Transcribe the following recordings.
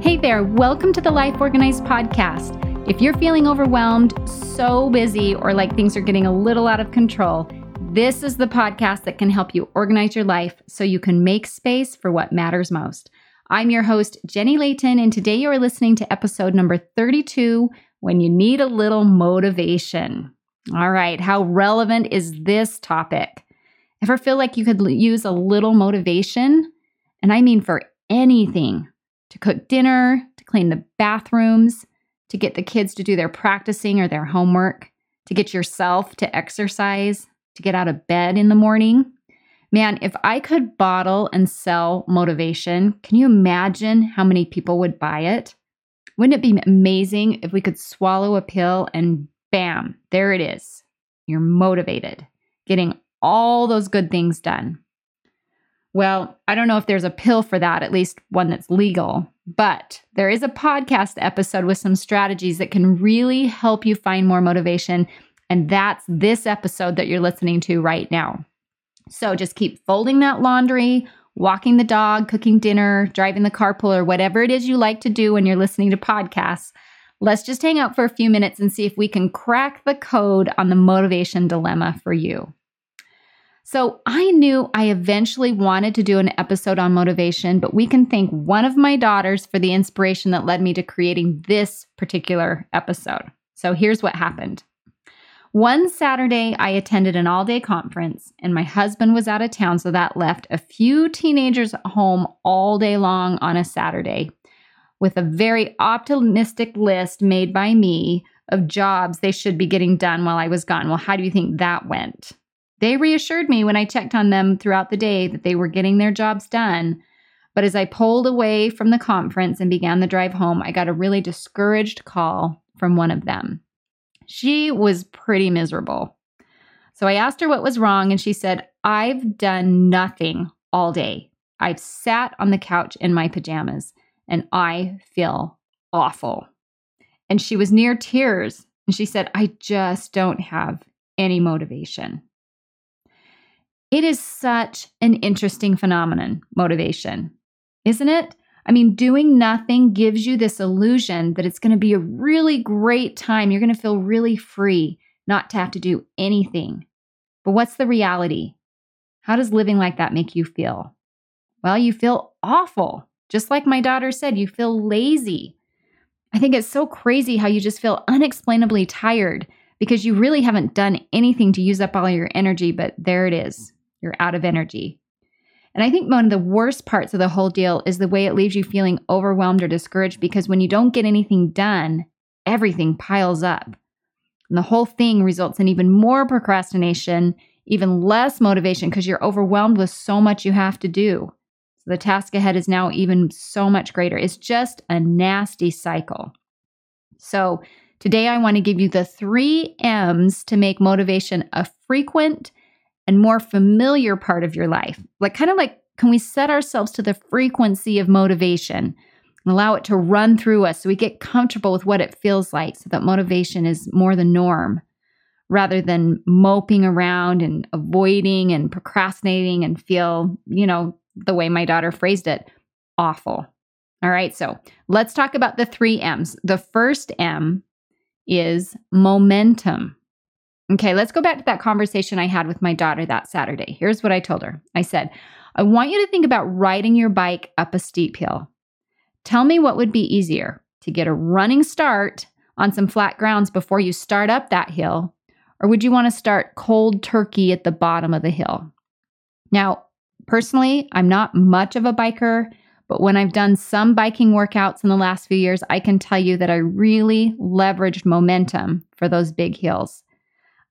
Hey there, welcome to the Life Organized podcast. If you're feeling overwhelmed, so busy, or like things are getting a little out of control, this is the podcast that can help you organize your life so you can make space for what matters most. I'm your host, Jenny Layton, and today you are listening to episode number 32 When You Need a Little Motivation. All right, how relevant is this topic? Ever feel like you could use a little motivation? And I mean for anything to cook dinner, to clean the bathrooms, to get the kids to do their practicing or their homework, to get yourself to exercise, to get out of bed in the morning. Man, if I could bottle and sell motivation, can you imagine how many people would buy it? Wouldn't it be amazing if we could swallow a pill and bam, there it is. You're motivated, getting all those good things done. Well, I don't know if there's a pill for that, at least one that's legal, but there is a podcast episode with some strategies that can really help you find more motivation. And that's this episode that you're listening to right now. So just keep folding that laundry, walking the dog, cooking dinner, driving the carpool, or whatever it is you like to do when you're listening to podcasts. Let's just hang out for a few minutes and see if we can crack the code on the motivation dilemma for you. So I knew I eventually wanted to do an episode on motivation, but we can thank one of my daughters for the inspiration that led me to creating this particular episode. So here's what happened. One Saturday, I attended an all day conference, and my husband was out of town, so that left a few teenagers at home all day long on a Saturday with a very optimistic list made by me of jobs they should be getting done while I was gone. Well, how do you think that went? They reassured me when I checked on them throughout the day that they were getting their jobs done. But as I pulled away from the conference and began the drive home, I got a really discouraged call from one of them. She was pretty miserable. So I asked her what was wrong, and she said, I've done nothing all day. I've sat on the couch in my pajamas, and I feel awful. And she was near tears, and she said, I just don't have any motivation. It is such an interesting phenomenon, motivation, isn't it? I mean, doing nothing gives you this illusion that it's going to be a really great time. You're going to feel really free not to have to do anything. But what's the reality? How does living like that make you feel? Well, you feel awful. Just like my daughter said, you feel lazy. I think it's so crazy how you just feel unexplainably tired because you really haven't done anything to use up all your energy, but there it is. You're out of energy. And I think one of the worst parts of the whole deal is the way it leaves you feeling overwhelmed or discouraged because when you don't get anything done, everything piles up. And the whole thing results in even more procrastination, even less motivation because you're overwhelmed with so much you have to do. So the task ahead is now even so much greater. It's just a nasty cycle. So today I want to give you the three M's to make motivation a frequent and more familiar part of your life. Like, kind of like, can we set ourselves to the frequency of motivation and allow it to run through us so we get comfortable with what it feels like so that motivation is more the norm rather than moping around and avoiding and procrastinating and feel, you know, the way my daughter phrased it, awful. All right, so let's talk about the three M's. The first M is momentum. Okay, let's go back to that conversation I had with my daughter that Saturday. Here's what I told her I said, I want you to think about riding your bike up a steep hill. Tell me what would be easier to get a running start on some flat grounds before you start up that hill, or would you want to start cold turkey at the bottom of the hill? Now, personally, I'm not much of a biker, but when I've done some biking workouts in the last few years, I can tell you that I really leveraged momentum for those big hills.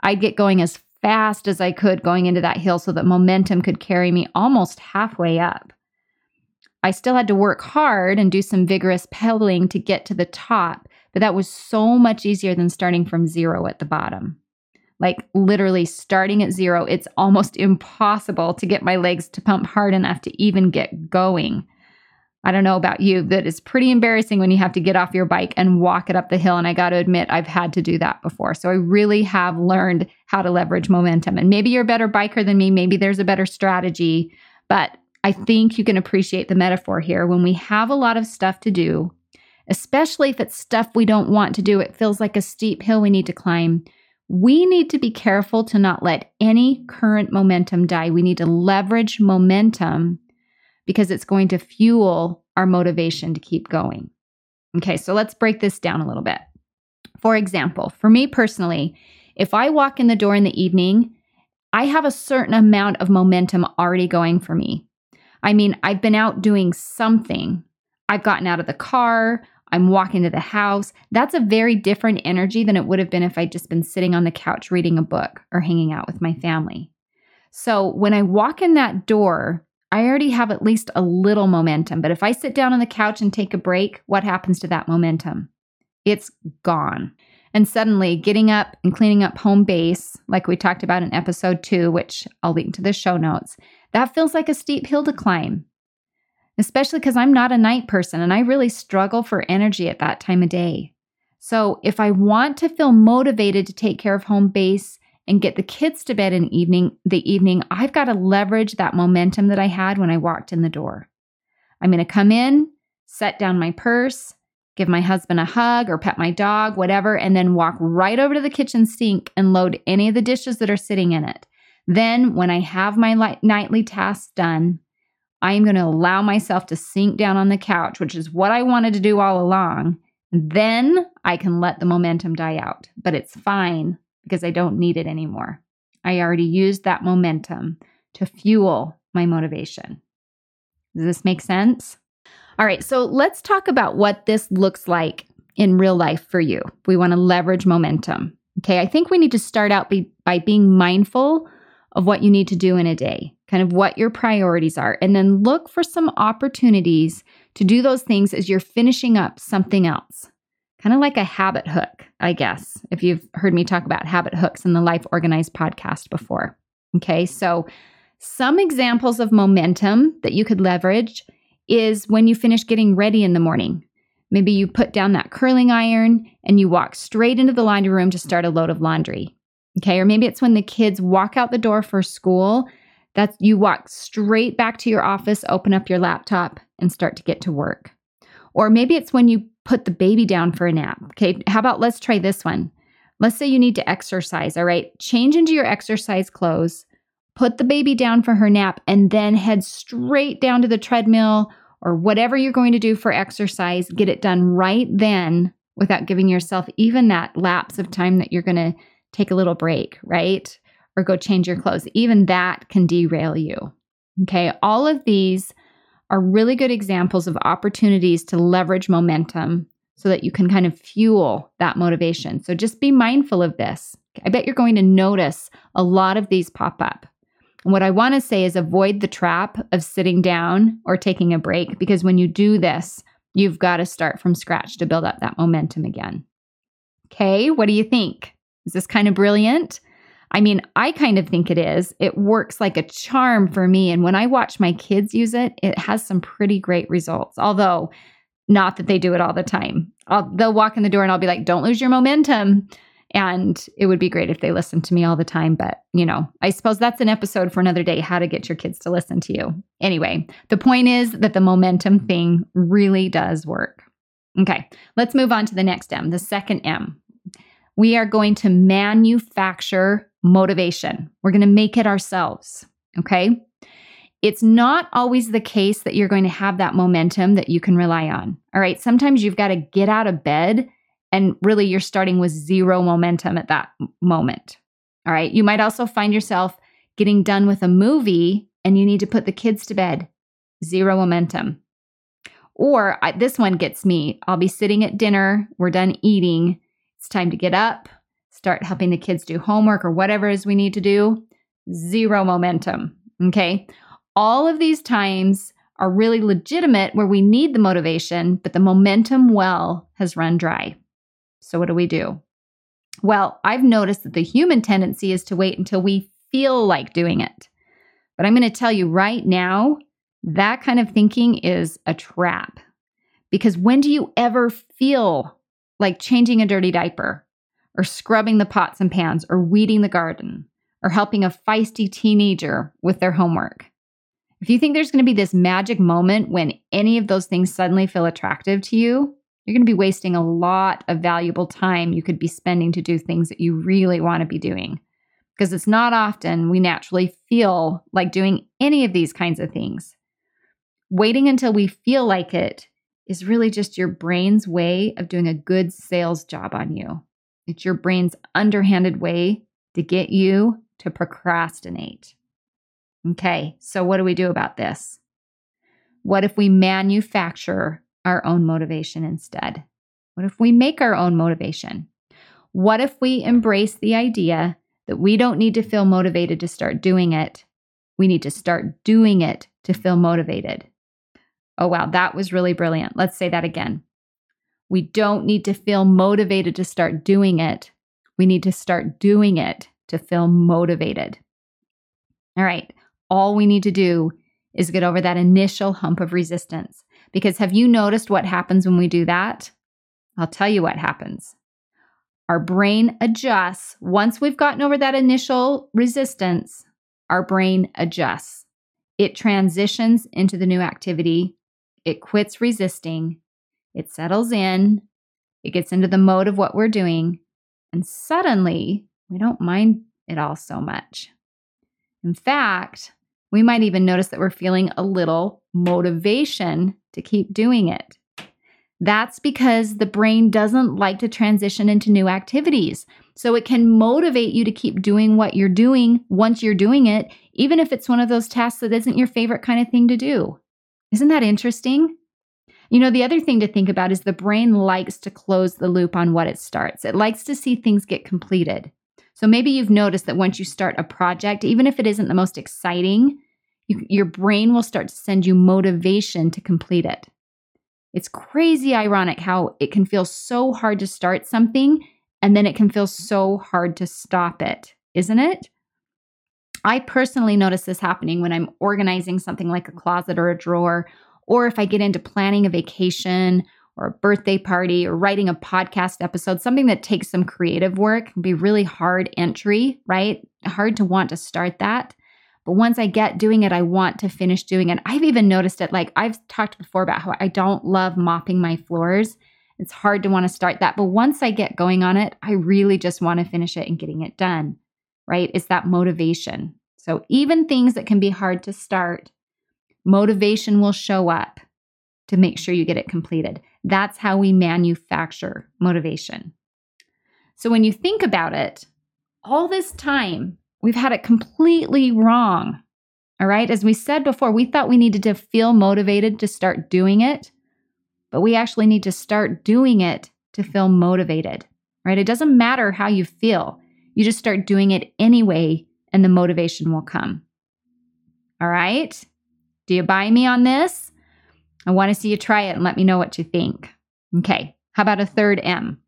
I'd get going as fast as I could going into that hill so that momentum could carry me almost halfway up. I still had to work hard and do some vigorous pedaling to get to the top, but that was so much easier than starting from zero at the bottom. Like literally starting at zero, it's almost impossible to get my legs to pump hard enough to even get going. I don't know about you, but it's pretty embarrassing when you have to get off your bike and walk it up the hill. And I got to admit, I've had to do that before. So I really have learned how to leverage momentum. And maybe you're a better biker than me. Maybe there's a better strategy, but I think you can appreciate the metaphor here. When we have a lot of stuff to do, especially if it's stuff we don't want to do, it feels like a steep hill we need to climb. We need to be careful to not let any current momentum die. We need to leverage momentum because it's going to fuel our motivation to keep going. Okay, so let's break this down a little bit. For example, for me personally, if I walk in the door in the evening, I have a certain amount of momentum already going for me. I mean, I've been out doing something. I've gotten out of the car, I'm walking to the house. That's a very different energy than it would have been if I'd just been sitting on the couch reading a book or hanging out with my family. So when I walk in that door, I already have at least a little momentum. But if I sit down on the couch and take a break, what happens to that momentum? It's gone. And suddenly, getting up and cleaning up home base, like we talked about in episode two, which I'll link to the show notes, that feels like a steep hill to climb especially because I'm not a night person and I really struggle for energy at that time of day. So, if I want to feel motivated to take care of home base and get the kids to bed in evening, the evening, I've got to leverage that momentum that I had when I walked in the door. I'm going to come in, set down my purse, give my husband a hug or pet my dog, whatever, and then walk right over to the kitchen sink and load any of the dishes that are sitting in it. Then, when I have my nightly tasks done, I am going to allow myself to sink down on the couch, which is what I wanted to do all along. Then I can let the momentum die out. But it's fine because I don't need it anymore. I already used that momentum to fuel my motivation. Does this make sense? All right, so let's talk about what this looks like in real life for you. We want to leverage momentum. Okay, I think we need to start out be, by being mindful of what you need to do in a day kind of what your priorities are, and then look for some opportunities to do those things as you're finishing up something else. Kind of like a habit hook, I guess, if you've heard me talk about habit hooks in the Life Organized podcast before. Okay, so some examples of momentum that you could leverage is when you finish getting ready in the morning. Maybe you put down that curling iron and you walk straight into the laundry room to start a load of laundry. Okay, or maybe it's when the kids walk out the door for school that you walk straight back to your office, open up your laptop, and start to get to work. Or maybe it's when you put the baby down for a nap. Okay, how about let's try this one? Let's say you need to exercise, all right? Change into your exercise clothes, put the baby down for her nap, and then head straight down to the treadmill or whatever you're going to do for exercise. Get it done right then without giving yourself even that lapse of time that you're going to take a little break, right? or go change your clothes. Even that can derail you. Okay, all of these are really good examples of opportunities to leverage momentum so that you can kind of fuel that motivation. So just be mindful of this. I bet you're going to notice a lot of these pop up. And what I want to say is avoid the trap of sitting down or taking a break because when you do this, you've got to start from scratch to build up that momentum again. Okay, what do you think? Is this kind of brilliant? I mean, I kind of think it is. It works like a charm for me. And when I watch my kids use it, it has some pretty great results. Although, not that they do it all the time. I'll, they'll walk in the door and I'll be like, don't lose your momentum. And it would be great if they listened to me all the time. But, you know, I suppose that's an episode for another day how to get your kids to listen to you. Anyway, the point is that the momentum thing really does work. Okay, let's move on to the next M, the second M. We are going to manufacture motivation. We're going to make it ourselves. Okay. It's not always the case that you're going to have that momentum that you can rely on. All right. Sometimes you've got to get out of bed and really you're starting with zero momentum at that moment. All right. You might also find yourself getting done with a movie and you need to put the kids to bed. Zero momentum. Or I, this one gets me. I'll be sitting at dinner, we're done eating. It's time to get up, start helping the kids do homework or whatever it is we need to do, zero momentum. Okay. All of these times are really legitimate where we need the motivation, but the momentum well has run dry. So, what do we do? Well, I've noticed that the human tendency is to wait until we feel like doing it. But I'm going to tell you right now, that kind of thinking is a trap. Because when do you ever feel like changing a dirty diaper or scrubbing the pots and pans, or weeding the garden, or helping a feisty teenager with their homework. If you think there's going to be this magic moment when any of those things suddenly feel attractive to you, you're going to be wasting a lot of valuable time you could be spending to do things that you really want to be doing. Because it's not often we naturally feel like doing any of these kinds of things. Waiting until we feel like it is really just your brain's way of doing a good sales job on you. It's your brain's underhanded way to get you to procrastinate. Okay, so what do we do about this? What if we manufacture our own motivation instead? What if we make our own motivation? What if we embrace the idea that we don't need to feel motivated to start doing it? We need to start doing it to feel motivated. Oh, wow, that was really brilliant. Let's say that again. We don't need to feel motivated to start doing it. We need to start doing it to feel motivated. All right, all we need to do is get over that initial hump of resistance. Because have you noticed what happens when we do that? I'll tell you what happens. Our brain adjusts. Once we've gotten over that initial resistance, our brain adjusts. It transitions into the new activity. It quits resisting. It settles in. It gets into the mode of what we're doing. And suddenly, we don't mind it all so much. In fact, we might even notice that we're feeling a little motivation to keep doing it. That's because the brain doesn't like to transition into new activities. So it can motivate you to keep doing what you're doing once you're doing it, even if it's one of those tasks that isn't your favorite kind of thing to do. Isn't that interesting? You know, the other thing to think about is the brain likes to close the loop on what it starts. It likes to see things get completed. So maybe you've noticed that once you start a project, even if it isn't the most exciting, you, your brain will start to send you motivation to complete it. It's crazy ironic how it can feel so hard to start something and then it can feel so hard to stop it, isn't it? I personally notice this happening when I'm organizing something like a closet or a drawer, or if I get into planning a vacation or a birthday party or writing a podcast episode, something that takes some creative work can be really hard entry, right? Hard to want to start that. But once I get doing it, I want to finish doing it. I've even noticed it. Like I've talked before about how I don't love mopping my floors. It's hard to want to start that. But once I get going on it, I really just want to finish it and getting it done, right? It's that motivation. So even things that can be hard to start, motivation will show up to make sure you get it completed. That's how we manufacture motivation. So when you think about it, all this time We've had it completely wrong. All right. As we said before, we thought we needed to feel motivated to start doing it, but we actually need to start doing it to feel motivated, right? It doesn't matter how you feel. You just start doing it anyway, and the motivation will come. All right. Do you buy me on this? I want to see you try it and let me know what you think. Okay. How about a third M?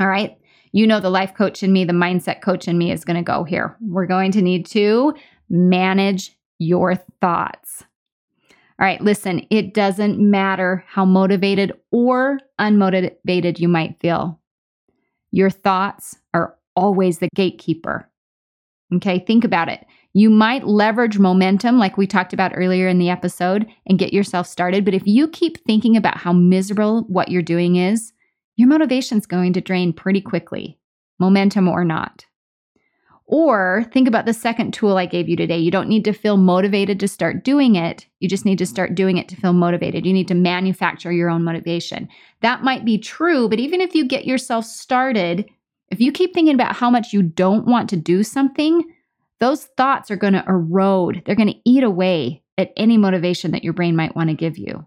All right you know the life coach in me, the mindset coach in me is going to go here. We're going to need to manage your thoughts. All right, listen, it doesn't matter how motivated or unmotivated you might feel. Your thoughts are always the gatekeeper. Okay, think about it. You might leverage momentum, like we talked about earlier in the episode, and get yourself started. But if you keep thinking about how miserable what you're doing is, your motivation's going to drain pretty quickly, momentum or not. Or think about the second tool I gave you today. You don't need to feel motivated to start doing it. You just need to start doing it to feel motivated. You need to manufacture your own motivation. That might be true, but even if you get yourself started, if you keep thinking about how much you don't want to do something, those thoughts are going to erode. They're going to eat away at any motivation that your brain might want to give you.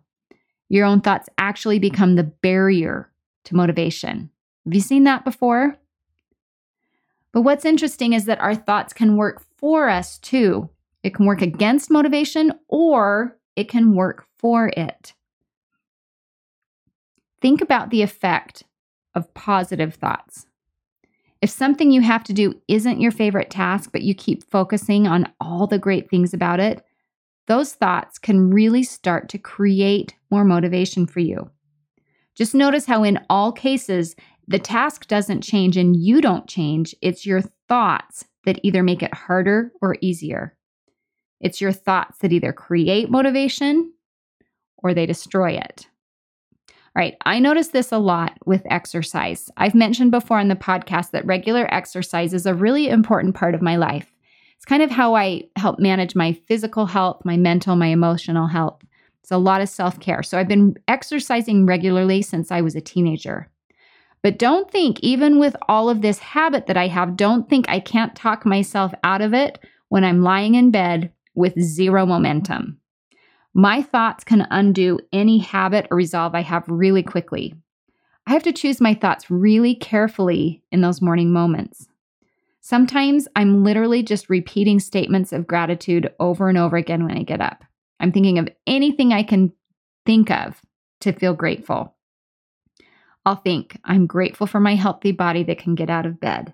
Your own thoughts actually become the barrier to motivation. Have you seen that before? But what's interesting is that our thoughts can work for us too. It can work against motivation or it can work for it. Think about the effect of positive thoughts. If something you have to do isn't your favorite task, but you keep focusing on all the great things about it, those thoughts can really start to create more motivation for you. Just notice how, in all cases, the task doesn't change and you don't change. It's your thoughts that either make it harder or easier. It's your thoughts that either create motivation or they destroy it. All right, I notice this a lot with exercise. I've mentioned before on the podcast that regular exercise is a really important part of my life. It's kind of how I help manage my physical health, my mental, my emotional health. It's a lot of self care. So I've been exercising regularly since I was a teenager. But don't think, even with all of this habit that I have, don't think I can't talk myself out of it when I'm lying in bed with zero momentum. My thoughts can undo any habit or resolve I have really quickly. I have to choose my thoughts really carefully in those morning moments. Sometimes I'm literally just repeating statements of gratitude over and over again when I get up. I'm thinking of anything I can think of to feel grateful. I'll think, I'm grateful for my healthy body that can get out of bed.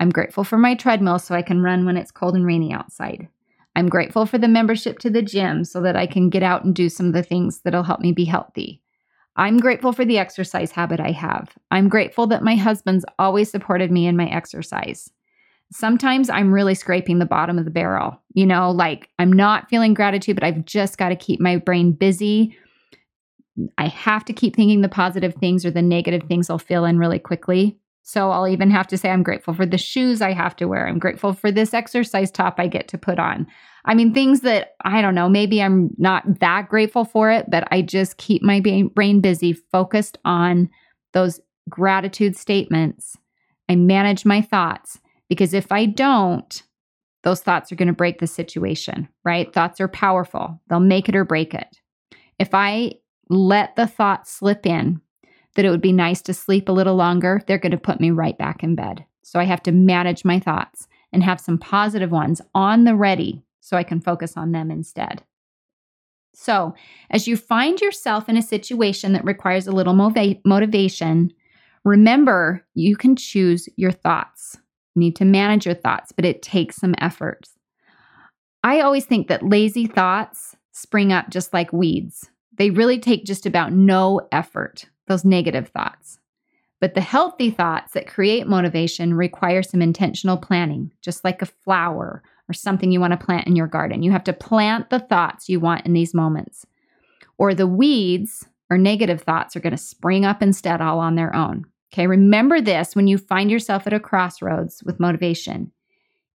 I'm grateful for my treadmill so I can run when it's cold and rainy outside. I'm grateful for the membership to the gym so that I can get out and do some of the things that'll help me be healthy. I'm grateful for the exercise habit I have. I'm grateful that my husband's always supported me in my exercise. Sometimes I'm really scraping the bottom of the barrel. You know, like I'm not feeling gratitude, but I've just got to keep my brain busy. I have to keep thinking the positive things or the negative things I'll fill in really quickly. So I'll even have to say, I'm grateful for the shoes I have to wear. I'm grateful for this exercise top I get to put on. I mean, things that I don't know, maybe I'm not that grateful for it, but I just keep my brain busy, focused on those gratitude statements. I manage my thoughts because if I don't, those thoughts are going to break the situation, right? Thoughts are powerful, they'll make it or break it. If I let the thought slip in that it would be nice to sleep a little longer, they're going to put me right back in bed. So I have to manage my thoughts and have some positive ones on the ready so I can focus on them instead. So, as you find yourself in a situation that requires a little motiva- motivation, remember you can choose your thoughts. You need to manage your thoughts, but it takes some effort. I always think that lazy thoughts spring up just like weeds. They really take just about no effort those negative thoughts. But the healthy thoughts that create motivation require some intentional planning, just like a flower or something you want to plant in your garden. You have to plant the thoughts you want in these moments. Or the weeds or negative thoughts are going to spring up instead all on their own. Okay, remember this when you find yourself at a crossroads with motivation.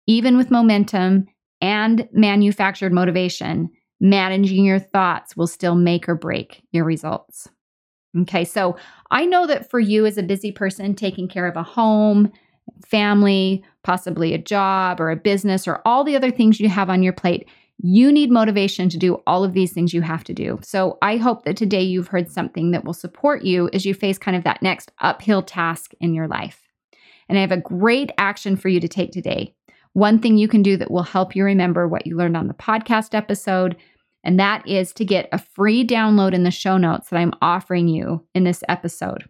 Even with momentum and manufactured motivation, managing your thoughts will still make or break your results. Okay, so I know that for you as a busy person taking care of a home, family, possibly a job or a business or all the other things you have on your plate, you need motivation to do all of these things you have to do. So I hope that today you've heard something that will support you as you face kind of that next uphill task in your life. And I have a great action for you to take today. One thing you can do that will help you remember what you learned on the podcast episode and that is to get a free download in the show notes that I'm offering you in this episode.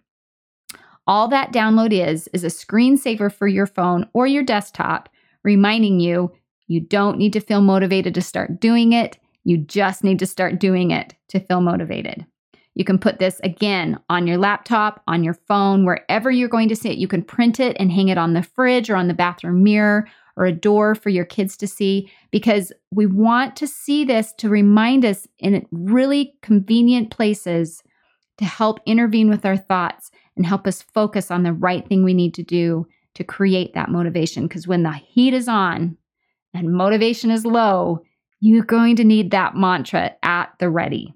All that download is is a screensaver for your phone or your desktop reminding you you don't need to feel motivated to start doing it. You just need to start doing it to feel motivated. You can put this again on your laptop, on your phone, wherever you're going to see it. You can print it and hang it on the fridge or on the bathroom mirror or a door for your kids to see because we want to see this to remind us in really convenient places to help intervene with our thoughts and help us focus on the right thing we need to do to create that motivation. Because when the heat is on and motivation is low, you're going to need that mantra at the ready.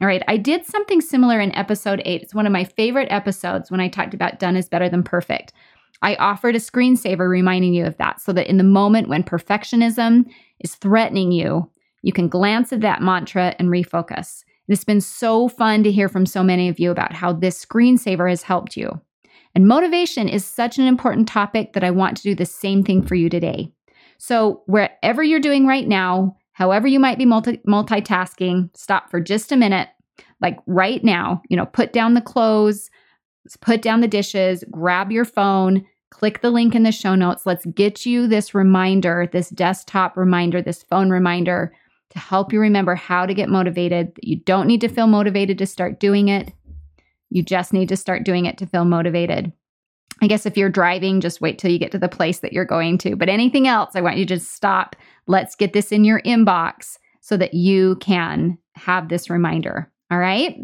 All right, I did something similar in episode eight. It's one of my favorite episodes when I talked about done is better than perfect. I offered a screensaver reminding you of that so that in the moment when perfectionism is threatening you, you can glance at that mantra and refocus. It's been so fun to hear from so many of you about how this screensaver has helped you. And motivation is such an important topic that I want to do the same thing for you today. So, wherever you're doing right now, however you might be multi- multitasking, stop for just a minute. Like right now, you know, put down the clothes, put down the dishes, grab your phone, click the link in the show notes. Let's get you this reminder, this desktop reminder, this phone reminder to help you remember how to get motivated. You don't need to feel motivated to start doing it. You just need to start doing it to feel motivated. I guess if you're driving, just wait till you get to the place that you're going to. But anything else, I want you to stop, let's get this in your inbox so that you can have this reminder. All right.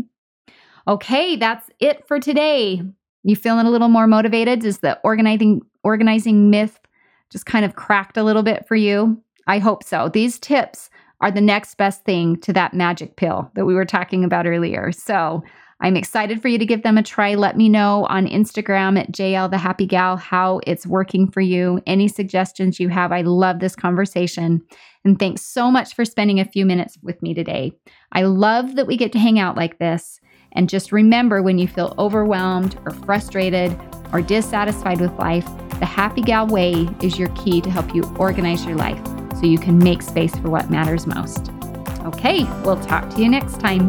Okay, that's it for today. You feeling a little more motivated? Is the organizing organizing myth just kind of cracked a little bit for you? I hope so. These tips are the next best thing to that magic pill that we were talking about earlier. So I'm excited for you to give them a try. Let me know on Instagram at JL the Happy Gal how it's working for you. Any suggestions you have. I love this conversation. And thanks so much for spending a few minutes with me today. I love that we get to hang out like this. And just remember when you feel overwhelmed or frustrated or dissatisfied with life, the Happy Gal Way is your key to help you organize your life so you can make space for what matters most. Okay, we'll talk to you next time.